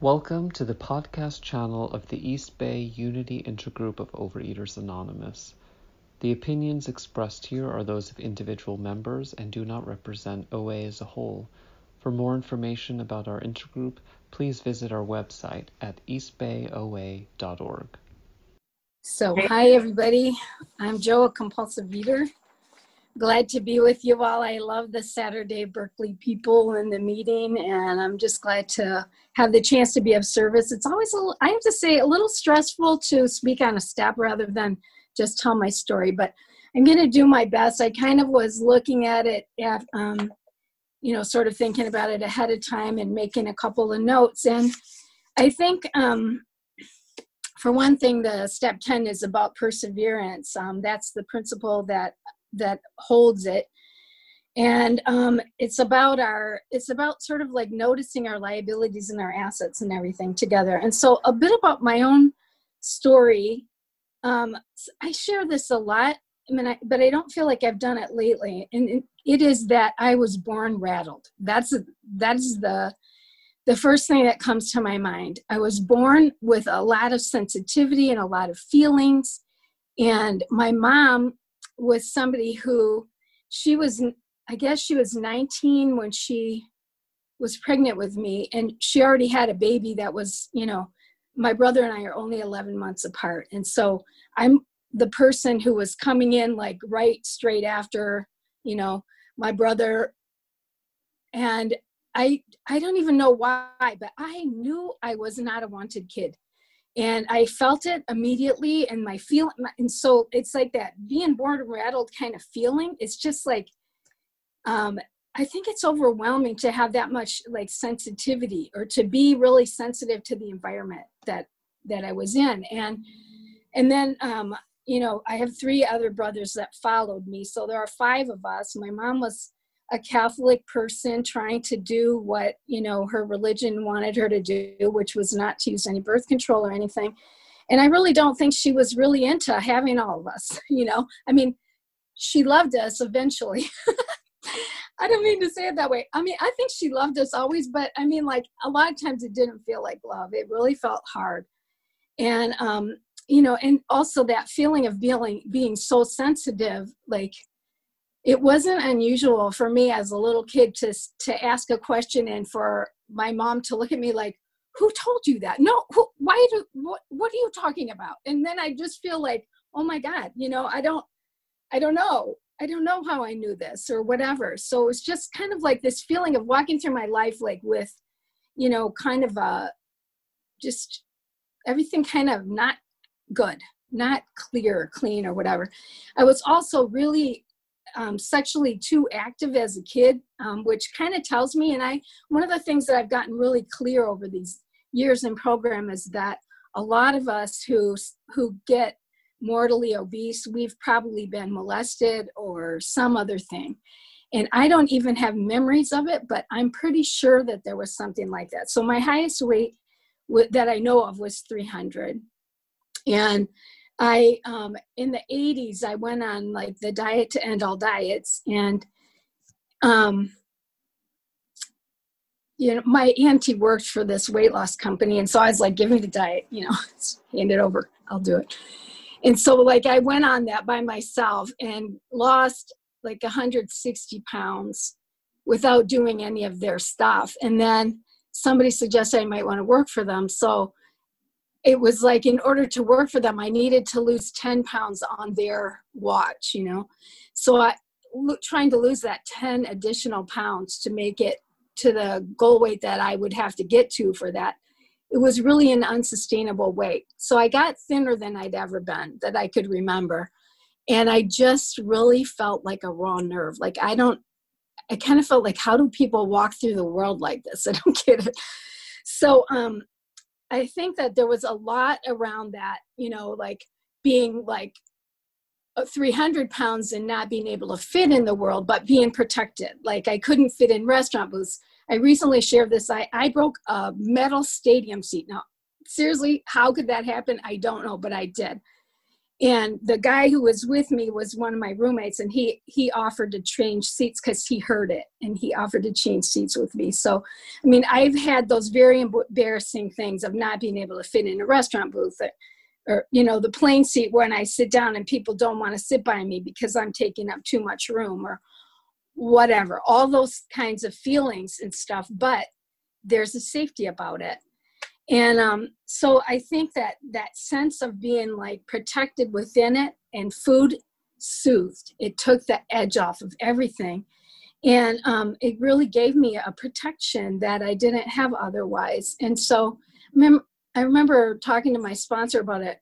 Welcome to the podcast channel of the East Bay Unity Intergroup of Overeaters Anonymous. The opinions expressed here are those of individual members and do not represent OA as a whole. For more information about our intergroup, please visit our website at eastbayoa.org. So, hi everybody. I'm Joe, a compulsive eater. Glad to be with you all. I love the Saturday Berkeley people and the meeting, and I'm just glad to have the chance to be of service. It's always, a I have to say, a little stressful to speak on a step rather than just tell my story, but I'm going to do my best. I kind of was looking at it at, um, you know, sort of thinking about it ahead of time and making a couple of notes. And I think, um, for one thing, the step 10 is about perseverance. Um, that's the principle that that holds it and um, it's about our it's about sort of like noticing our liabilities and our assets and everything together and so a bit about my own story um, i share this a lot I mean, I, but I don't feel like I've done it lately. And it is that I was born rattled. That's that's the the first thing that comes to my mind. I was born with a lot of sensitivity and a lot of feelings. And my mom was somebody who she was I guess she was 19 when she was pregnant with me, and she already had a baby that was, you know, my brother and I are only 11 months apart. And so I'm the person who was coming in like right straight after, you know, my brother. And I I don't even know why, but I knew I was not a wanted kid. And I felt it immediately and my feel and so it's like that being born rattled kind of feeling. It's just like um, I think it's overwhelming to have that much like sensitivity or to be really sensitive to the environment that that I was in. And and then um, you know, I have three other brothers that followed me. So there are five of us. My mom was a Catholic person trying to do what, you know, her religion wanted her to do, which was not to use any birth control or anything. And I really don't think she was really into having all of us, you know. I mean, she loved us eventually. I don't mean to say it that way. I mean, I think she loved us always, but I mean, like a lot of times it didn't feel like love. It really felt hard. And, um, you know, and also that feeling of being, being so sensitive, like it wasn't unusual for me as a little kid to, to ask a question and for my mom to look at me like, who told you that? No, who, why do, what, what are you talking about? And then I just feel like, oh my God, you know, I don't, I don't know. I don't know how I knew this or whatever. So it's just kind of like this feeling of walking through my life, like with, you know, kind of a just everything kind of not good, not clear, clean, or whatever. I was also really um, sexually too active as a kid, um, which kind of tells me, and I, one of the things that I've gotten really clear over these years in program is that a lot of us who who get mortally obese, we've probably been molested or some other thing. And I don't even have memories of it, but I'm pretty sure that there was something like that. So my highest weight w- that I know of was 300. And I, um, in the 80s, I went on like the diet to end all diets. And, um, you know, my auntie worked for this weight loss company. And so I was like, give me the diet, you know, hand it over, I'll do it and so like i went on that by myself and lost like 160 pounds without doing any of their stuff and then somebody suggested i might want to work for them so it was like in order to work for them i needed to lose 10 pounds on their watch you know so i trying to lose that 10 additional pounds to make it to the goal weight that i would have to get to for that it was really an unsustainable weight. So I got thinner than I'd ever been that I could remember. And I just really felt like a raw nerve. Like I don't, I kind of felt like, how do people walk through the world like this? I don't get it. So um, I think that there was a lot around that, you know, like being like uh, 300 pounds and not being able to fit in the world, but being protected. Like I couldn't fit in restaurant booths I recently shared this. I, I broke a metal stadium seat. Now, seriously, how could that happen? I don't know, but I did. And the guy who was with me was one of my roommates and he he offered to change seats because he heard it and he offered to change seats with me. So i mean i've had those very embarrassing things of not being able to fit in a restaurant booth or, or you know the plane seat when i sit down and people don't want to sit by me because i'm taking up too much room or whatever all those kinds of feelings and stuff but there's a safety about it and um, so i think that that sense of being like protected within it and food soothed it took the edge off of everything. And um, it really gave me a protection that i didn't have otherwise. And so i remember talking to my sponsor about it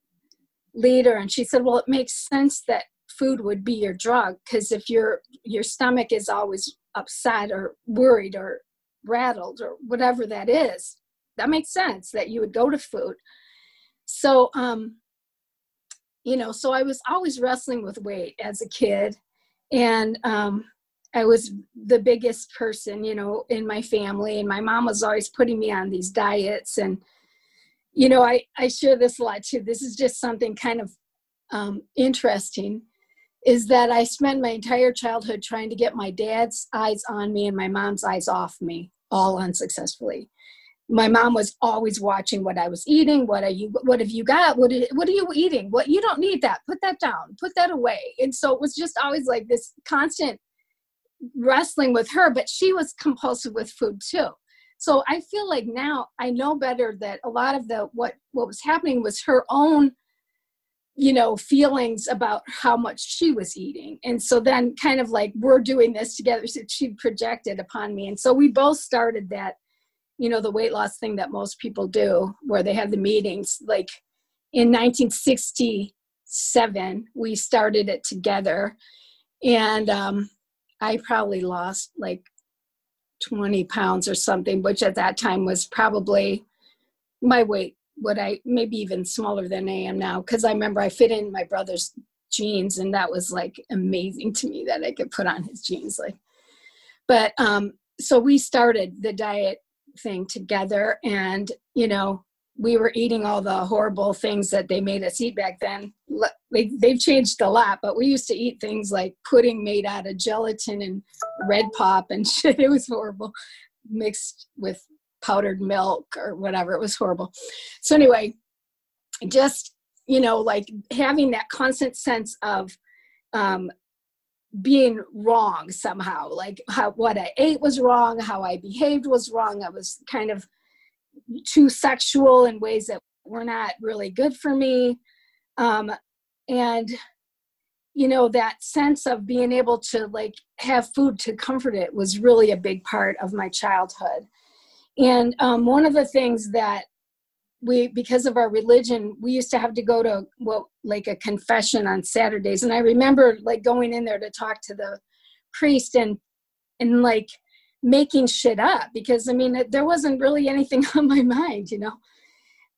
later and she said well it makes sense that food would be your drug because if your your stomach is always upset or worried or rattled or whatever that is that makes sense that you would go to food. So um you know so i was always wrestling with weight as a kid and um i was the biggest person you know in my family and my mom was always putting me on these diets and you know i i share this a lot too this is just something kind of um interesting is that i spent my entire childhood trying to get my dad's eyes on me and my mom's eyes off me all unsuccessfully my mom was always watching what I was eating. What are you? What have you got? What are, What are you eating? What you don't need that. Put that down. Put that away. And so it was just always like this constant wrestling with her. But she was compulsive with food too. So I feel like now I know better that a lot of the what what was happening was her own you know feelings about how much she was eating and so then kind of like we're doing this together so she projected upon me and so we both started that you know the weight loss thing that most people do where they have the meetings like in 1967 we started it together. And um, i probably lost like 20 pounds or something which at that time was probably my weight what i maybe even smaller than i am now. Because i remember i fit in my brother's jeans and that was like amazing to me that i could put on his jeans like. But um so we started the diet thing together. And you know we were eating all the horrible things that they made us eat back then. They've changed a lot but we used to eat things like pudding made out of gelatin and red pop and shit. It was horrible. Mixed with powdered milk or whatever. It was horrible. So anyway just you know like having that constant sense of um, being wrong somehow like how what i ate was wrong how i behaved was wrong. I was kind of too sexual in ways that were not really good for me. Um and you know that sense of being able to like have food to comfort it was really a big part of my childhood. And um, one of the things that we because of our religion we used to have to go to what like a confession on saturdays. And i remember like going in there to talk to the priest and and like making shit up because i mean there wasn't really anything on my mind you know?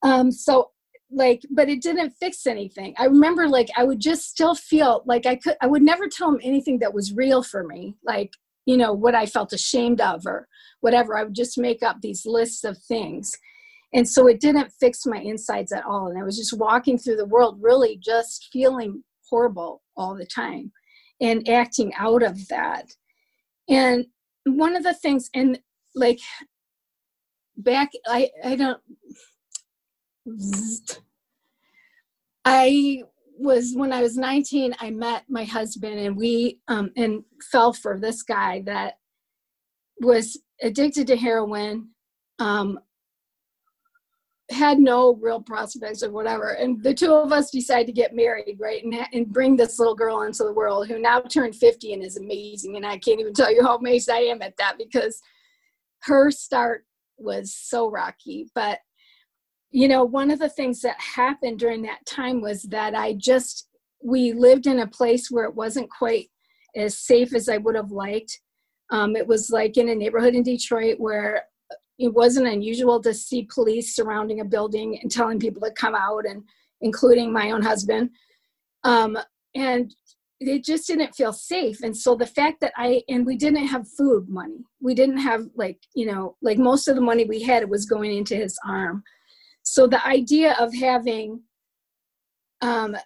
Um so like but it didn't fix anything. I remember like i would just still feel like i could i would never tell him anything that was real for me like you know what i felt ashamed of or whatever. I would just make up these lists of things and so it didn't fix my insides at all. And i was just walking through the world really just feeling horrible all the time and acting out of that. And one of the things and like back i i don't i was when i was 19 i met my husband and we um and fell for this guy that was addicted to heroin um had no real prospects or whatever. And the two of us decided to get married, right? And, and bring this little girl into the world who now turned 50 and is amazing. And I can't even tell you how amazed I am at that because her start was so rocky. But, you know, one of the things that happened during that time was that I just, we lived in a place where it wasn't quite as safe as I would have liked. Um, it was like in a neighborhood in Detroit where it wasn't unusual to see police surrounding a building and telling people to come out and including my own husband. Um, and it just didn't feel safe. And so the fact that i and we didn't have food money. We didn't have like you know like most of the money we had it was going into his arm. So the idea of having um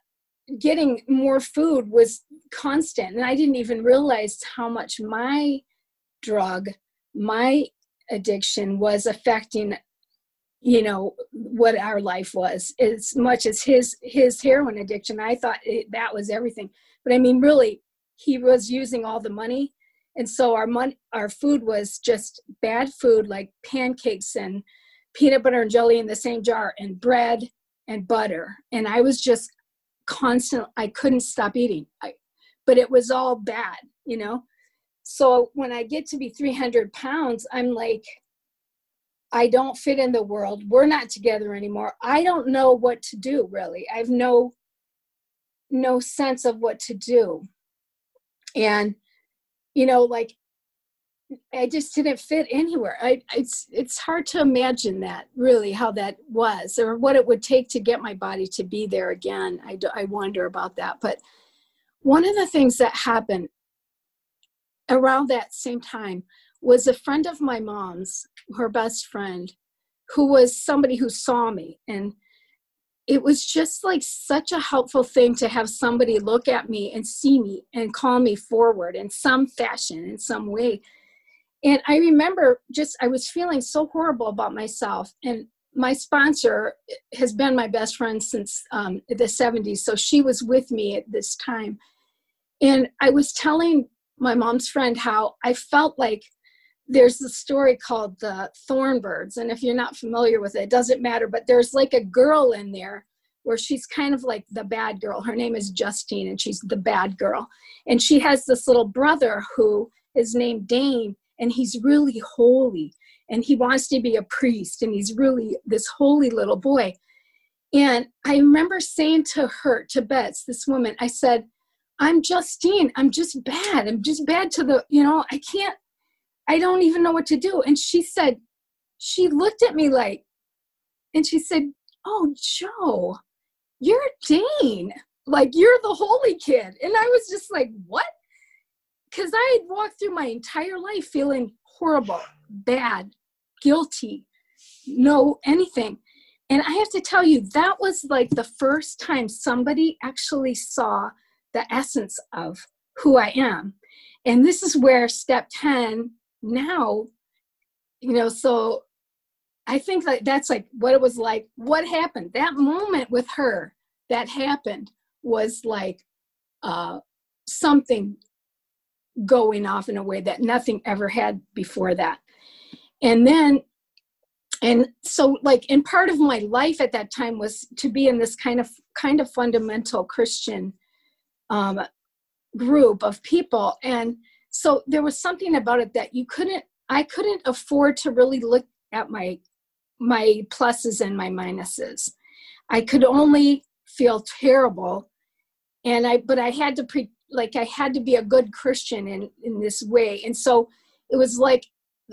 getting more food was constant. And i didn't even realize how much my drug my addiction was affecting you know what our life was. As much as his his heroin addiction i thought it, that was everything. But i mean really he was using all the money. And so our money our food was just bad food like pancakes and peanut butter and jelly in the same jar and bread and butter. And i was just constant i couldn't stop eating. I, but it was all bad you know so when i get to be 300 pounds i'm like i don't fit in the world we're not together anymore i don't know what to do really i have no no sense of what to do and you know like I just didn't fit anywhere. I it's it's hard to imagine that really how that was or what it would take to get my body to be there again. I I wonder about that. But one of the things that happened around that same time was a friend of my mom's, her best friend, who was somebody who saw me and it was just like such a helpful thing to have somebody look at me and see me and call me forward in some fashion in some way and I remember just, I was feeling so horrible about myself. And my sponsor has been my best friend since um, the 70s. So she was with me at this time. And I was telling my mom's friend how I felt like there's a story called the Thornbirds. And if you're not familiar with it, it doesn't matter. But there's like a girl in there where she's kind of like the bad girl. Her name is Justine, and she's the bad girl. And she has this little brother who is named Dane and he's really holy and he wants to be a priest and he's really this holy little boy and i remember saying to her to bets this woman i said i'm justine. I'm just bad. I'm just bad to the you know i can't i don't even know what to do. And she said she looked at me like and she said oh joe you're dane. Like you're the holy kid. And i was just like what? Because I had walked through my entire life feeling horrible, bad, guilty, no anything. And I have to tell you, that was like the first time somebody actually saw the essence of who I am. And this is where step 10 now, you know, so I think like that's like what it was like. What happened? That moment with her that happened was like uh, something going off in a way that nothing ever had before that. And then, and so like, and part of my life at that time was to be in this kind of kind of fundamental Christian um, group of people, and so there was something about it that you couldn't, I couldn't afford to really look at my my pluses and my minuses. I could only feel terrible and I but I had to pre, like I had to be a good Christian in in this way. And so it was like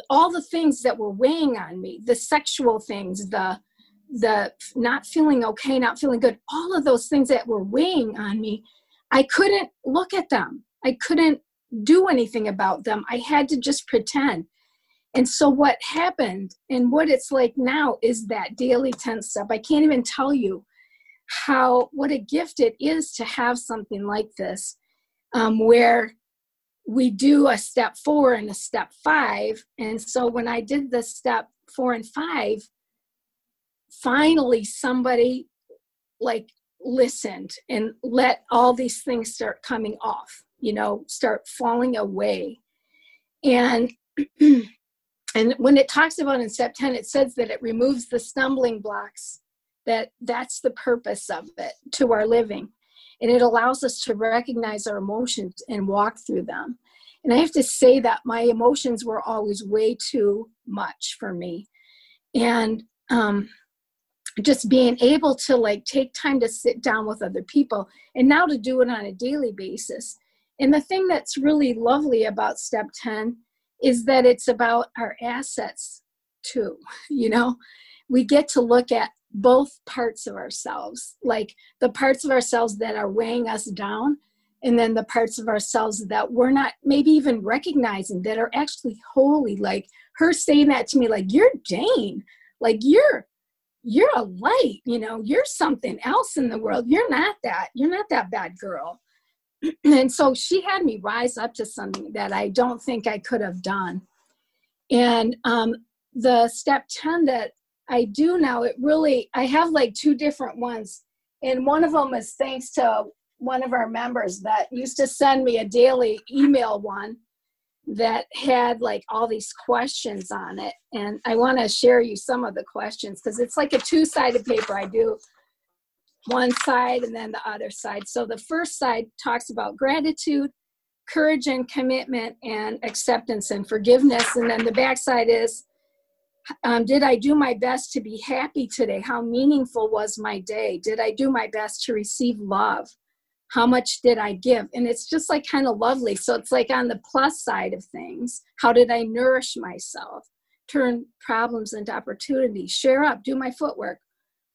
all the things that were weighing on me, the sexual things, the the not feeling okay, not feeling good, all of those things that were weighing on me, I couldn't look at them. I couldn't do anything about them. I had to just pretend. And so what happened and what it's like now is that daily 10 step. I can't even tell you how what a gift it is to have something like this um, where we do a step four and a step five. And so when I did the step four and five, finally somebody like listened and let all these things start coming off, you know, start falling away. And and when it talks about in step 10, it says that it removes the stumbling blocks, that that's the purpose of it to our living and it allows us to recognize our emotions and walk through them. And I have to say that my emotions were always way too much for me. And um, just being able to like take time to sit down with other people and now to do it on a daily basis. And the thing that's really lovely about step 10 is that it's about our assets too. You know, we get to look at both parts of ourselves like the parts of ourselves that are weighing us down and then the parts of ourselves that we're not maybe even recognizing that are actually holy like her saying that to me like you're Dane like you're you're a light, you know, you're something else in the world. You're not that. You're not that bad girl. and so she had me rise up to something that I don't think I could have done. And um, the step 10 that I do now, it really, I have like two different ones. And one of them is thanks to one of our members that used to send me a daily email one that had like all these questions on it. And I want to share you some of the questions because it's like a two sided paper. I do one side and then the other side. So the first side talks about gratitude, courage and commitment, and acceptance and forgiveness. And then the back side is um, did I do my best to be happy today? How meaningful was my day? Did I do my best to receive love? How much did I give? And it's just like kind of lovely. So it's like on the plus side of things. How did I nourish myself? Turn problems into opportunities, share up, do my footwork.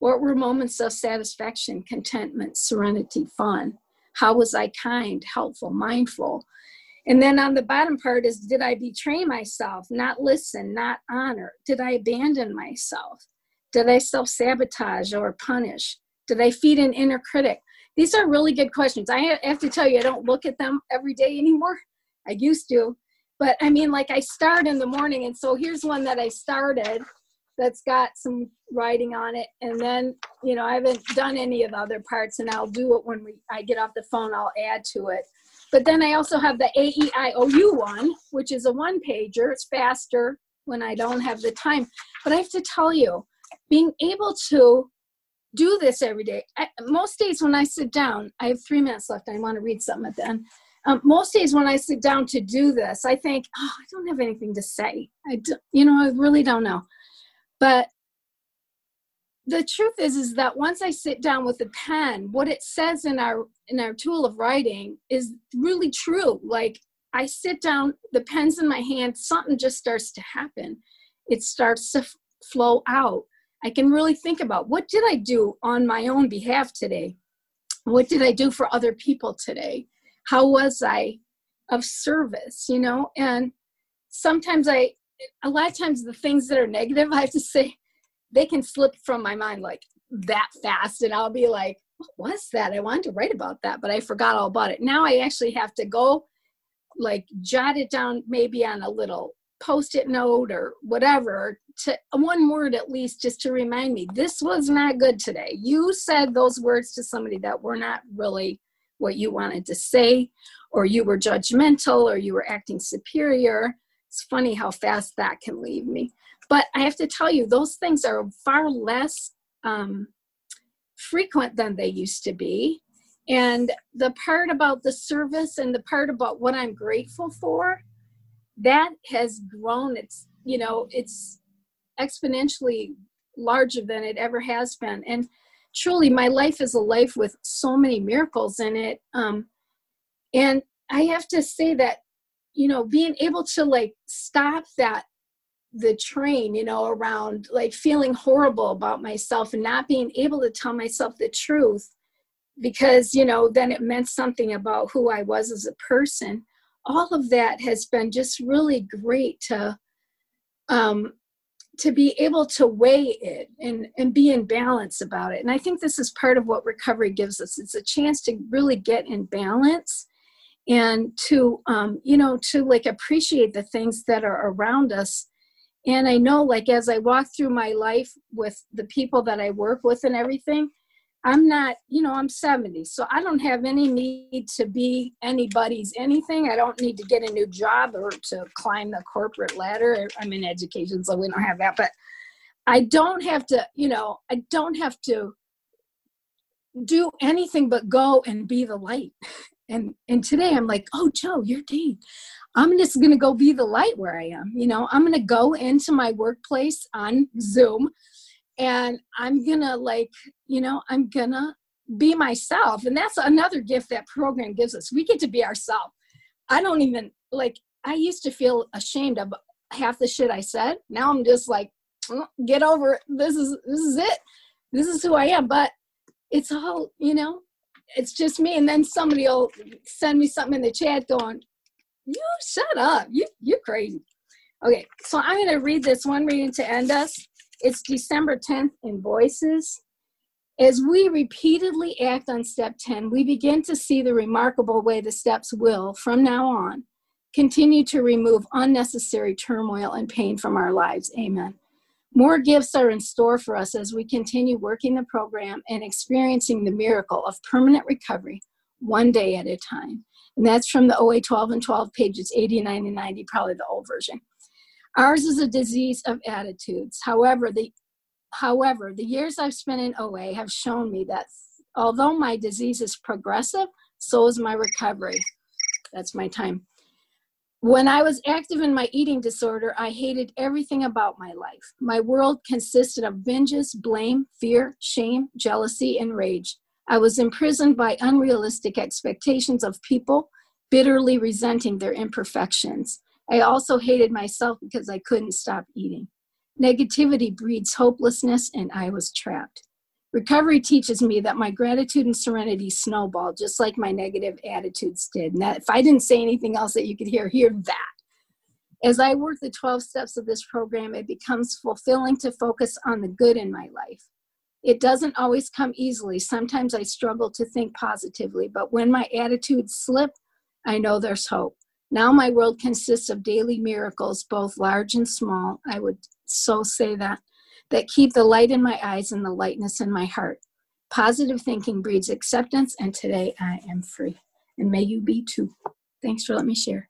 What were moments of satisfaction, contentment, serenity, fun? How was I kind, helpful, mindful? And then on the bottom part is Did I betray myself, not listen, not honor? Did I abandon myself? Did I self sabotage or punish? Did I feed an inner critic? These are really good questions. I have to tell you, I don't look at them every day anymore. I used to. But I mean, like I start in the morning, and so here's one that I started that's got some writing on it. And then, you know, I haven't done any of the other parts, and I'll do it when we I get off the phone, I'll add to it. But then I also have the AEIOU one, which is a one pager. It's faster when I don't have the time. But I have to tell you, being able to do this every day. I, most days when I sit down, I have three minutes left. I want to read something at the end. Um, most days when I sit down to do this, I think, oh, I don't have anything to say. I, do, you know, I really don't know. But the truth is, is that once I sit down with a pen, what it says in our in our tool of writing is really true. Like I sit down, the pen's in my hand, something just starts to happen. It starts to f- flow out. I can really think about what did I do on my own behalf today? What did I do for other people today? How was I of service, you know? And sometimes I, a lot of times the things that are negative, I have to say, they can slip from my mind like that fast. And I'll be like, what was that? I wanted to write about that, but I forgot all about it. Now I actually have to go like jot it down maybe on a little post-it note or whatever to one word at least just to remind me this was not good today. You said those words to somebody that were not really what you wanted to say or you were judgmental or you were acting superior. It's funny how fast that can leave me. But i have to tell you those things are far less um, frequent than they used to be. And the part about the service and the part about what i'm grateful for that has grown. It's you know it's exponentially larger than it ever has been. And truly my life is a life with so many miracles in it. Um and i have to say that you know being able to like stop that the train you know around like feeling horrible about myself and not being able to tell myself the truth because you know then it meant something about who i was as a person all of that has been just really great to um, to be able to weigh it and, and be in balance about it. And I think this is part of what recovery gives us. It's a chance to really get in balance and to, um, you know, to like appreciate the things that are around us. And I know, like, as I walk through my life with the people that I work with and everything, I'm not, you know, I'm 70, so I don't have any need to be anybody's anything. I don't need to get a new job or to climb the corporate ladder. I'm in education, so we don't have that. But I don't have to, you know, I don't have to do anything but go and be the light. And and today I'm like, oh Joe, you're Dane. I'm just gonna go be the light where I am. You know, I'm gonna go into my workplace on Zoom and i'm gonna like you know i'm gonna be myself. And that's another gift that program gives us. We get to be ourselves i don't even like i used to feel ashamed of half the shit i said. Now i'm just like oh, get over it. This is this is it. This is who i am. But it's all you know it's just me. And then somebody will send me something in the chat going you shut up. You you're crazy. Okay so i'm to read this one reading to end us It's December 10th in Voices. As we repeatedly act on step 10, we begin to see the remarkable way the steps will, from now on, continue to remove unnecessary turmoil and pain from our lives. Amen. More gifts are in store for us as we continue working the program and experiencing the miracle of permanent recovery one day at a time. And that's from the OA 12 and 12 pages 89 and 90, probably the old version. Ours is a disease of attitudes. However, the however, the years I've spent in OA have shown me that although my disease is progressive, so is my recovery. That's my time. When I was active in my eating disorder, I hated everything about my life. My world consisted of binges, blame, fear, shame, jealousy, and rage. I was imprisoned by unrealistic expectations of people, bitterly resenting their imperfections. I also hated myself because I couldn't stop eating. Negativity breeds hopelessness, and I was trapped. Recovery teaches me that my gratitude and serenity snowball just like my negative attitudes did. And that if I didn't say anything else that you could hear, hear that. As I work the 12 steps of this program, it becomes fulfilling to focus on the good in my life. It doesn't always come easily. Sometimes I struggle to think positively, but when my attitudes slip, I know there's hope. Now my world consists of daily miracles, both large and small. I would so say that that keep the light in my eyes and the lightness in my heart. Positive thinking breeds acceptance, and today I am free. And may you be too. Thanks for letting me share.